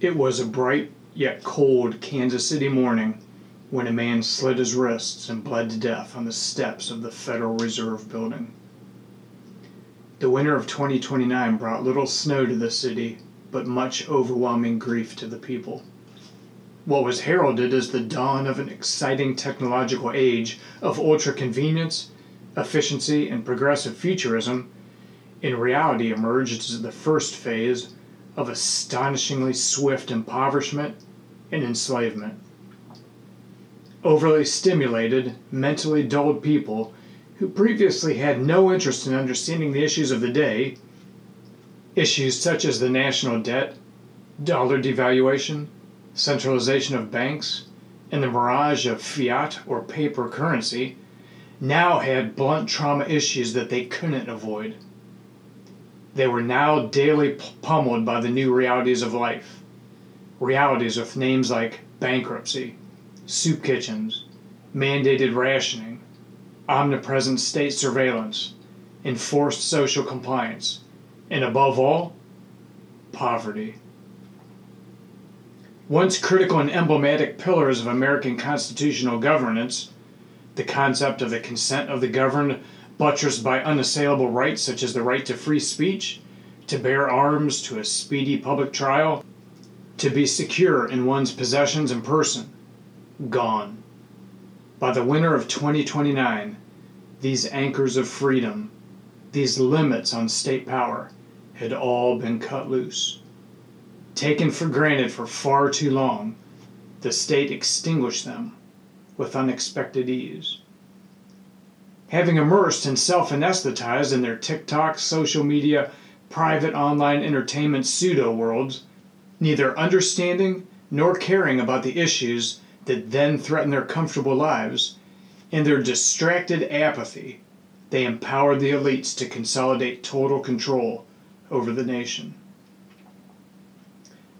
It was a bright yet cold Kansas City morning when a man slit his wrists and bled to death on the steps of the Federal Reserve Building. The winter of 2029 brought little snow to the city, but much overwhelming grief to the people. What was heralded as the dawn of an exciting technological age of ultra convenience, efficiency, and progressive futurism in reality emerged as the first phase of astonishingly swift impoverishment and enslavement. Overly stimulated, mentally dulled people who previously had no interest in understanding the issues of the day, issues such as the national debt, dollar devaluation, centralization of banks, and the mirage of fiat or paper currency, now had blunt trauma issues that they couldn't avoid. They were now daily pummeled by the new realities of life. Realities with names like bankruptcy, soup kitchens, mandated rationing, omnipresent state surveillance, enforced social compliance, and above all, poverty. Once critical and emblematic pillars of American constitutional governance, the concept of the consent of the governed buttressed by unassailable rights such as the right to free speech, to bear arms, to a speedy public trial, to be secure in one's possessions and person, gone. By the winter of 2029, these anchors of freedom, these limits on state power, had all been cut loose. Taken for granted for far too long, the state extinguished them with unexpected ease having immersed and self anesthetized in their TikTok, social media, private online entertainment pseudo worlds, neither understanding nor caring about the issues that then threaten their comfortable lives, in their distracted apathy, they empowered the elites to consolidate total control over the nation.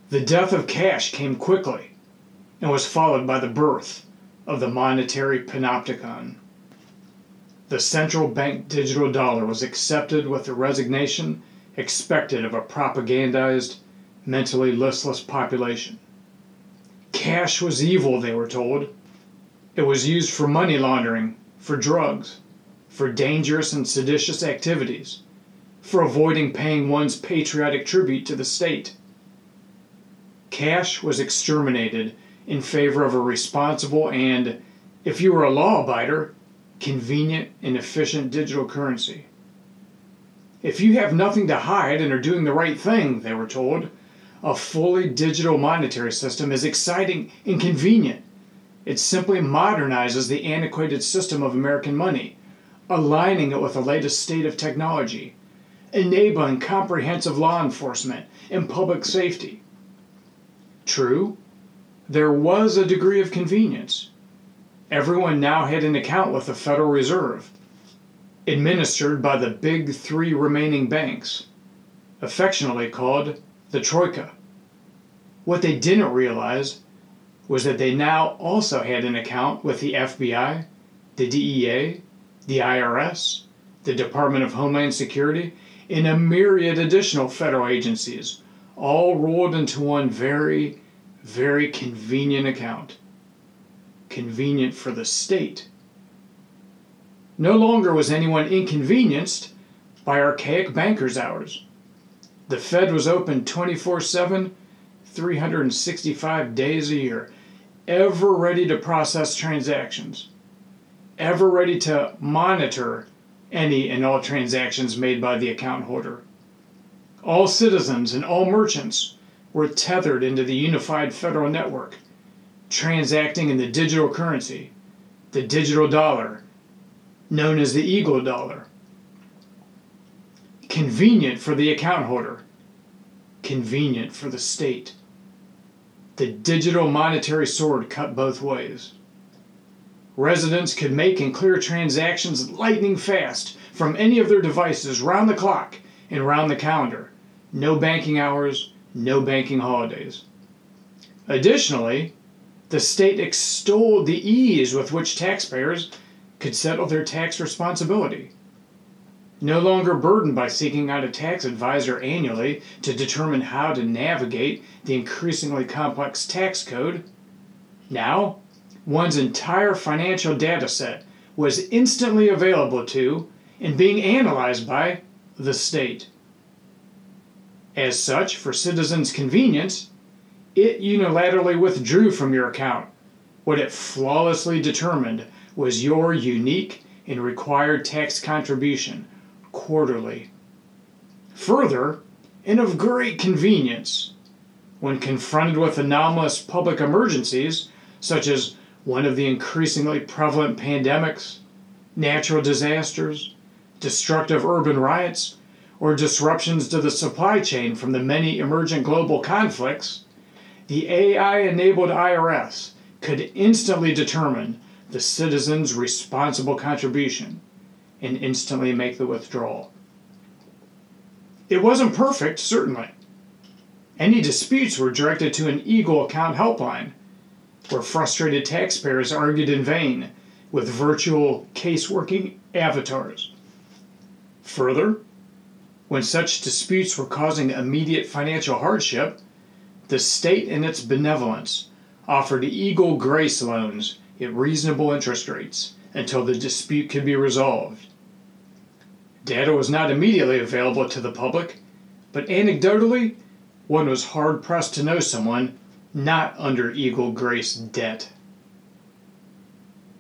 The death of cash came quickly and was followed by the birth of the monetary panopticon. The central bank digital dollar was accepted with the resignation expected of a propagandized, mentally listless population. Cash was evil, they were told. It was used for money laundering, for drugs, for dangerous and seditious activities, for avoiding paying one's patriotic tribute to the state. Cash was exterminated in favor of a responsible and, if you were a law abider, convenient, and efficient digital currency. If you have nothing to hide and are doing the right thing, they were told, a fully digital monetary system is exciting and convenient. It simply modernizes the antiquated system of American money, aligning it with the latest state of technology, enabling comprehensive law enforcement and public safety. True, there was a degree of convenience Everyone now had an account with the Federal Reserve, administered by the big three remaining banks, affectionately called the Troika. What they didn't realize was that they now also had an account with the FBI, the DEA, the IRS, the Department of Homeland Security, and a myriad additional federal agencies, all rolled into one very, very convenient account convenient for the state. No longer was anyone inconvenienced by archaic bankers' hours. The Fed was open 24 7, 365 days a year, ever ready to process transactions, ever ready to monitor any and all transactions made by the account holder. All citizens and all merchants were tethered into the unified federal network transacting in the digital currency, the digital dollar, known as the Eagle dollar. Convenient for the account holder, convenient for the state. The digital monetary sword cut both ways. Residents could make and clear transactions lightning fast from any of their devices round the clock and round the calendar. No banking hours, no banking holidays. Additionally, the state extolled the ease with which taxpayers could settle their tax responsibility. no longer burdened by seeking out a tax advisor annually to determine how to navigate the increasingly complex tax code. Now, one's entire financial data set was instantly available to and being analyzed by the state. As such, for citizens' convenience, it unilaterally withdrew from your account what it flawlessly determined was your unique and required tax contribution quarterly. Further, and of great convenience, when confronted with anomalous public emergencies, such as one of the increasingly prevalent pandemics, natural disasters, destructive urban riots, or disruptions to the supply chain from the many emergent global conflicts, the AI enabled IRS could instantly determine the citizen's responsible contribution and instantly make the withdrawal. It wasn't perfect, certainly. Any disputes were directed to an Eagle account helpline, where frustrated taxpayers argued in vain with virtual caseworking avatars. Further, when such disputes were causing immediate financial hardship, the state in its benevolence offered Eagle Grace loans at reasonable interest rates until the dispute could be resolved. Data was not immediately available to the public, but anecdotally, one was hard pressed to know someone not under Eagle Grace debt.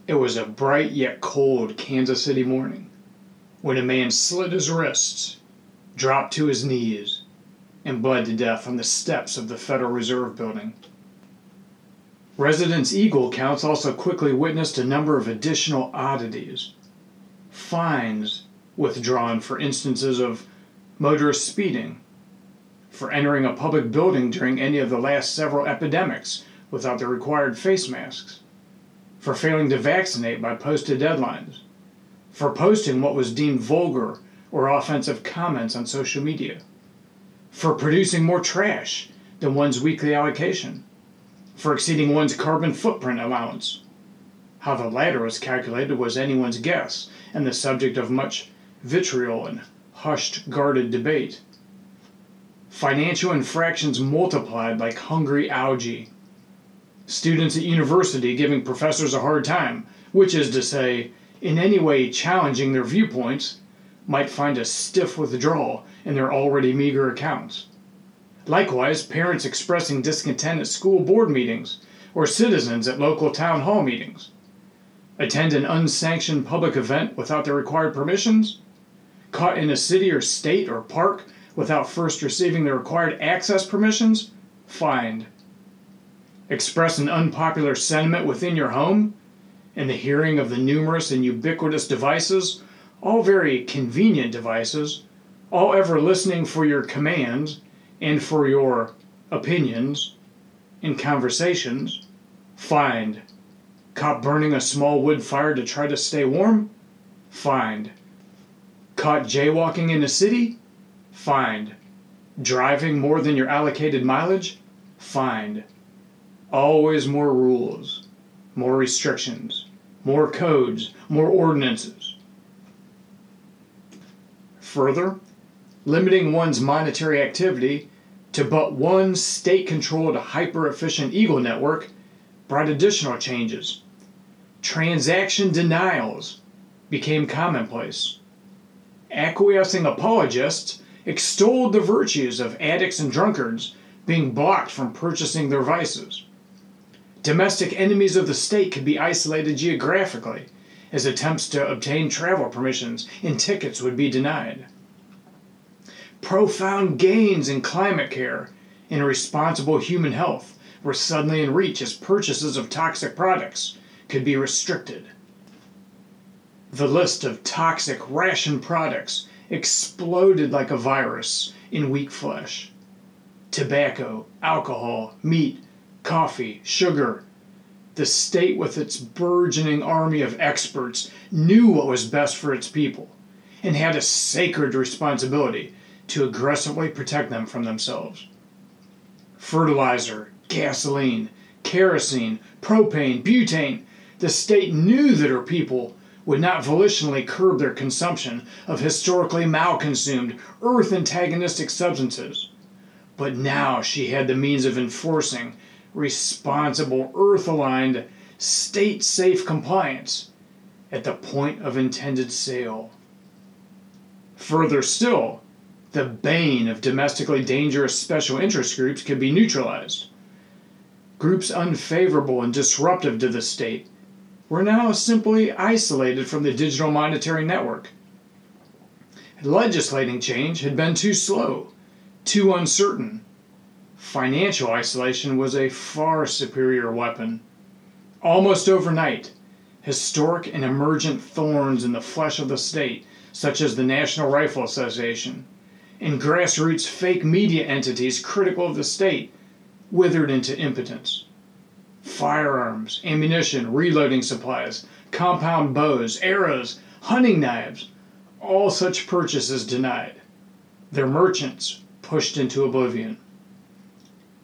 It was a bright yet cold Kansas City morning when a man slit his wrists, dropped to his knees, and bled to death on the steps of the Federal Reserve Building. Residents' Eagle counts also quickly witnessed a number of additional oddities. Fines withdrawn for instances of motorist speeding, for entering a public building during any of the last several epidemics without the required face masks, for failing to vaccinate by posted deadlines, for posting what was deemed vulgar or offensive comments on social media, for producing more trash than one's weekly allocation for exceeding one's carbon footprint allowance. How the latter was calculated was anyone's guess and the subject of much vitriol and hushed, guarded debate. Financial infractions multiplied like hungry algae. Students at university giving professors a hard time, which is to say, in any way challenging their viewpoints, might find a stiff withdrawal in their already meager accounts. Likewise, parents expressing discontent at school board meetings or citizens at local town hall meetings. Attend an unsanctioned public event without the required permissions? Caught in a city or state or park without first receiving the required access permissions? Fined. Express an unpopular sentiment within your home? In the hearing of the numerous and ubiquitous devices, all very convenient devices, all ever listening for your commands, and for your opinions in conversations, fined. Caught burning a small wood fire to try to stay warm? Fined. Caught jaywalking in a city? Fined. Driving more than your allocated mileage? Fined. Always more rules, more restrictions, more codes, more ordinances. Further, limiting one's monetary activity to but one state controlled hyper efficient Eagle network brought additional changes. Transaction denials became commonplace. Acquiescing apologists extolled the virtues of addicts and drunkards being blocked from purchasing their vices. Domestic enemies of the state could be isolated geographically, as attempts to obtain travel permissions and tickets would be denied profound gains in climate care and responsible human health were suddenly in reach as purchases of toxic products could be restricted. The list of toxic ration products exploded like a virus in weak flesh. Tobacco, alcohol, meat, coffee, sugar. The state, with its burgeoning army of experts, knew what was best for its people and had a sacred responsibility to aggressively protect them from themselves. Fertilizer, gasoline, kerosene, propane, butane, the state knew that her people would not volitionally curb their consumption of historically malconsumed, earth antagonistic substances. But now she had the means of enforcing responsible, earth aligned, state safe compliance at the point of intended sale. Further still, the bane of domestically dangerous special interest groups could be neutralized. Groups unfavorable and disruptive to the state were now simply isolated from the digital monetary network. Legislating change had been too slow, too uncertain. Financial isolation was a far superior weapon. Almost overnight, historic and emergent thorns in the flesh of the state, such as the National Rifle Association, and grassroots fake media entities critical of the state, withered into impotence. Firearms, ammunition, reloading supplies, compound bows, arrows, hunting knives, all such purchases denied. Their merchants pushed into oblivion.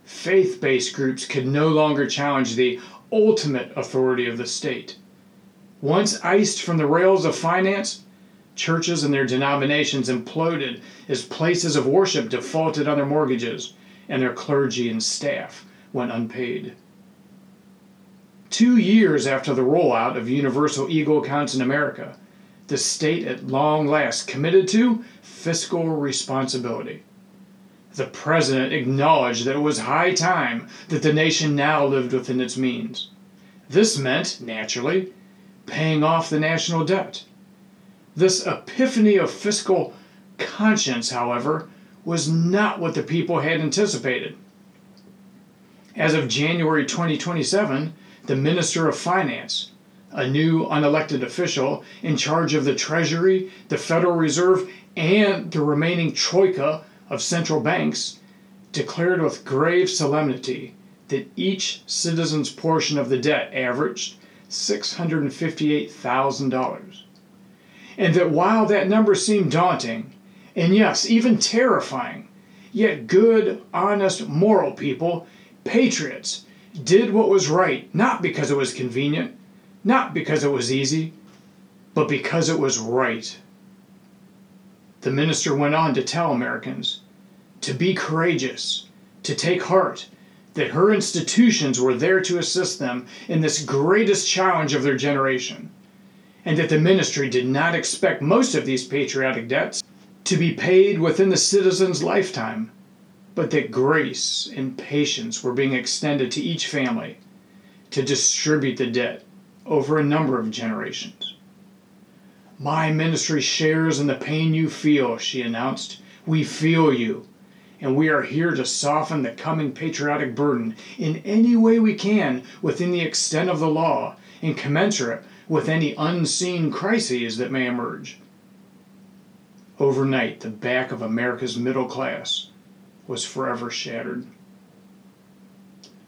Faith based groups could no longer challenge the ultimate authority of the state. Once iced from the rails of finance, churches and their denominations imploded as places of worship defaulted on their mortgages and their clergy and staff went unpaid. Two years after the rollout of universal eagle accounts in America, the state at long last committed to fiscal responsibility. The president acknowledged that it was high time that the nation now lived within its means. This meant, naturally, paying off the national debt. This epiphany of fiscal conscience, however, was not what the people had anticipated. As of January 2027, the Minister of Finance, a new unelected official in charge of the Treasury, the Federal Reserve, and the remaining troika of central banks, declared with grave solemnity that each citizen's portion of the debt averaged $658,000. And that while that number seemed daunting, and yes, even terrifying, yet good, honest, moral people, patriots, did what was right, not because it was convenient, not because it was easy, but because it was right. The minister went on to tell Americans to be courageous, to take heart, that her institutions were there to assist them in this greatest challenge of their generation, and that the ministry did not expect most of these patriotic debts to be paid within the citizen's lifetime, but that grace and patience were being extended to each family to distribute the debt over a number of generations. My ministry shares in the pain you feel, she announced. We feel you and we are here to soften the coming patriotic burden in any way we can within the extent of the law and commensurate with any unseen crises that may emerge. Overnight, the back of America's middle class was forever shattered.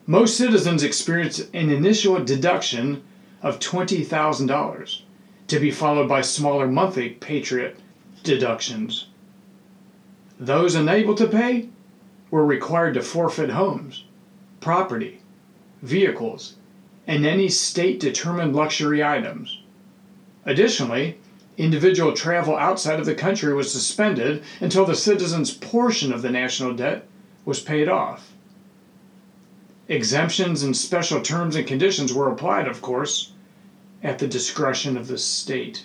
Most citizens experienced an initial deduction of $20,000 to be followed by smaller monthly Patriot deductions those unable to pay were required to forfeit homes, property, vehicles, and any state determined luxury items. Additionally, individual travel outside of the country was suspended until the citizen's portion of the national debt was paid off. Exemptions and special terms and conditions were applied, of course, at the discretion of the state.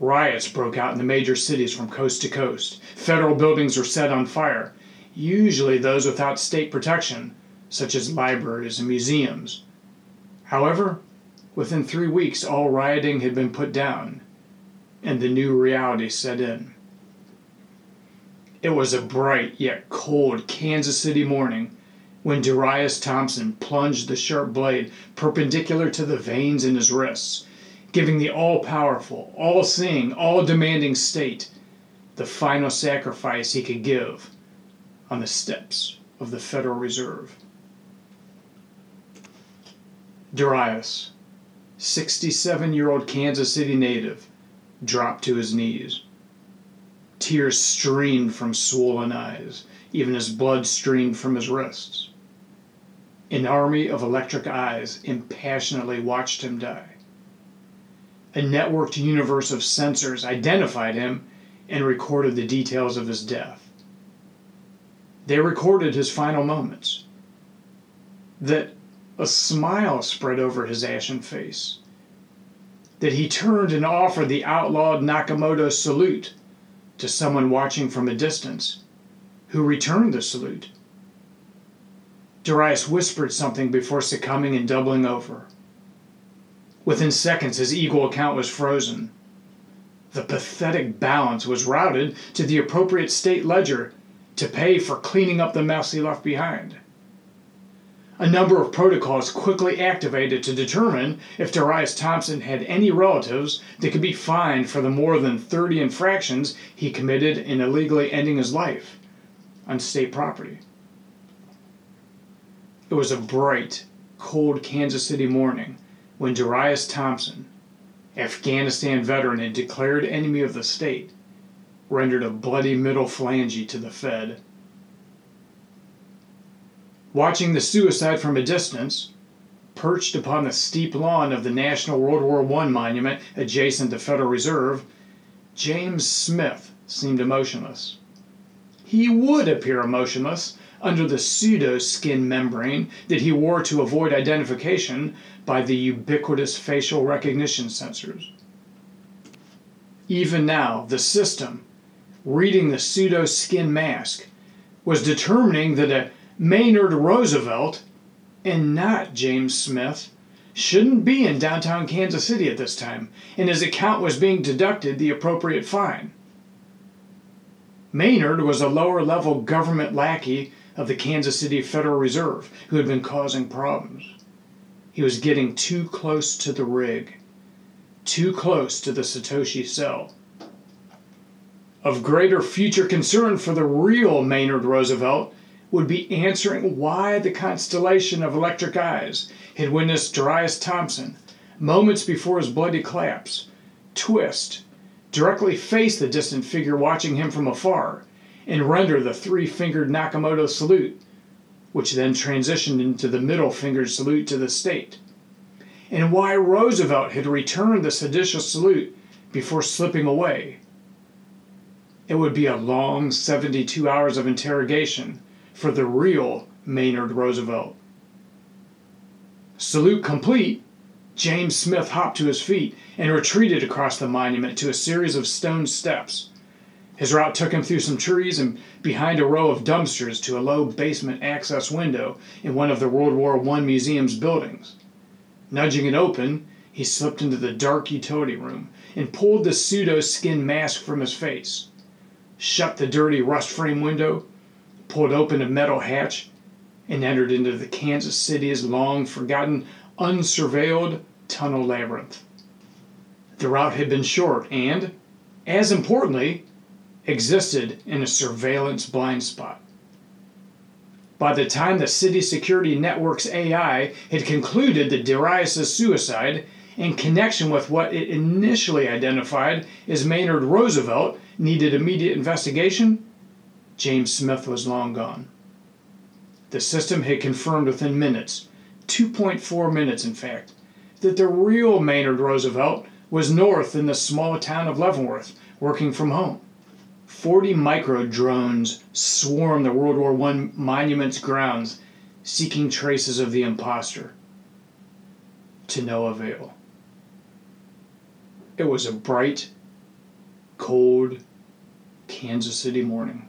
Riots broke out in the major cities from coast to coast. Federal buildings were set on fire, usually those without state protection, such as libraries and museums. However, within three weeks, all rioting had been put down, and the new reality set in. It was a bright yet cold Kansas City morning when Darius Thompson plunged the sharp blade perpendicular to the veins in his wrists giving the all powerful, all seeing, all demanding state the final sacrifice he could give on the steps of the Federal Reserve. Darius, 67 year old Kansas City native, dropped to his knees. Tears streamed from swollen eyes, even as blood streamed from his wrists. An army of electric eyes impassionately watched him die. a networked universe of sensors identified him and recorded the details of his death. They recorded his final moments. That a smile spread over his ashen face. That he turned and offered the outlawed Nakamoto salute to someone watching from a distance, who returned the salute. Darius whispered something before succumbing and doubling over. Within seconds, his Eagle account was frozen. The pathetic balance was routed to the appropriate state ledger to pay for cleaning up the mess he left behind. A number of protocols quickly activated to determine if Darius Thompson had any relatives that could be fined for the more than 30 infractions he committed in illegally ending his life on state property. It was a bright, cold Kansas City morning when Darius Thompson, Afghanistan veteran and declared enemy of the state, rendered a bloody middle phalange to the Fed. Watching the suicide from a distance, perched upon the steep lawn of the National World War I monument adjacent to Federal Reserve, James Smith seemed emotionless. He would appear emotionless under the pseudo skin membrane that he wore to avoid identification by the ubiquitous facial recognition sensors. Even now, the system, reading the pseudo skin mask, was determining that a Maynard Roosevelt and not James Smith shouldn't be in downtown Kansas City at this time, and his account was being deducted the appropriate fine. Maynard was a lower level government lackey of the Kansas City Federal Reserve who had been causing problems. He was getting too close to the rig, too close to the Satoshi cell. Of greater future concern for the real Maynard Roosevelt would be answering why the constellation of electric eyes had witnessed Darius Thompson, moments before his bloody collapse, twist, directly face the distant figure watching him from afar, and render the three fingered Nakamoto salute, which then transitioned into the middle fingered salute to the state, and why Roosevelt had returned the seditious salute before slipping away. It would be a long 72 hours of interrogation for the real Maynard Roosevelt. Salute complete, James Smith hopped to his feet and retreated across the monument to a series of stone steps his route took him through some trees and behind a row of dumpsters to a low basement access window in one of the World War I museum's buildings. Nudging it open, he slipped into the dark utility room and pulled the pseudo skin mask from his face, shut the dirty rust frame window, pulled open a metal hatch, and entered into the Kansas City's long forgotten, unsurveilled tunnel labyrinth. The route had been short and, as importantly, existed in a surveillance blind spot. By the time the City Security Network's AI had concluded that Darius' suicide in connection with what it initially identified as Maynard Roosevelt needed immediate investigation, James Smith was long gone. The system had confirmed within minutes, 2.4 minutes in fact, that the real Maynard Roosevelt was north in the small town of Leavenworth, working from home. 40 micro drones swarm the World War I monument's grounds seeking traces of the impostor. To no avail. It was a bright, cold Kansas City morning.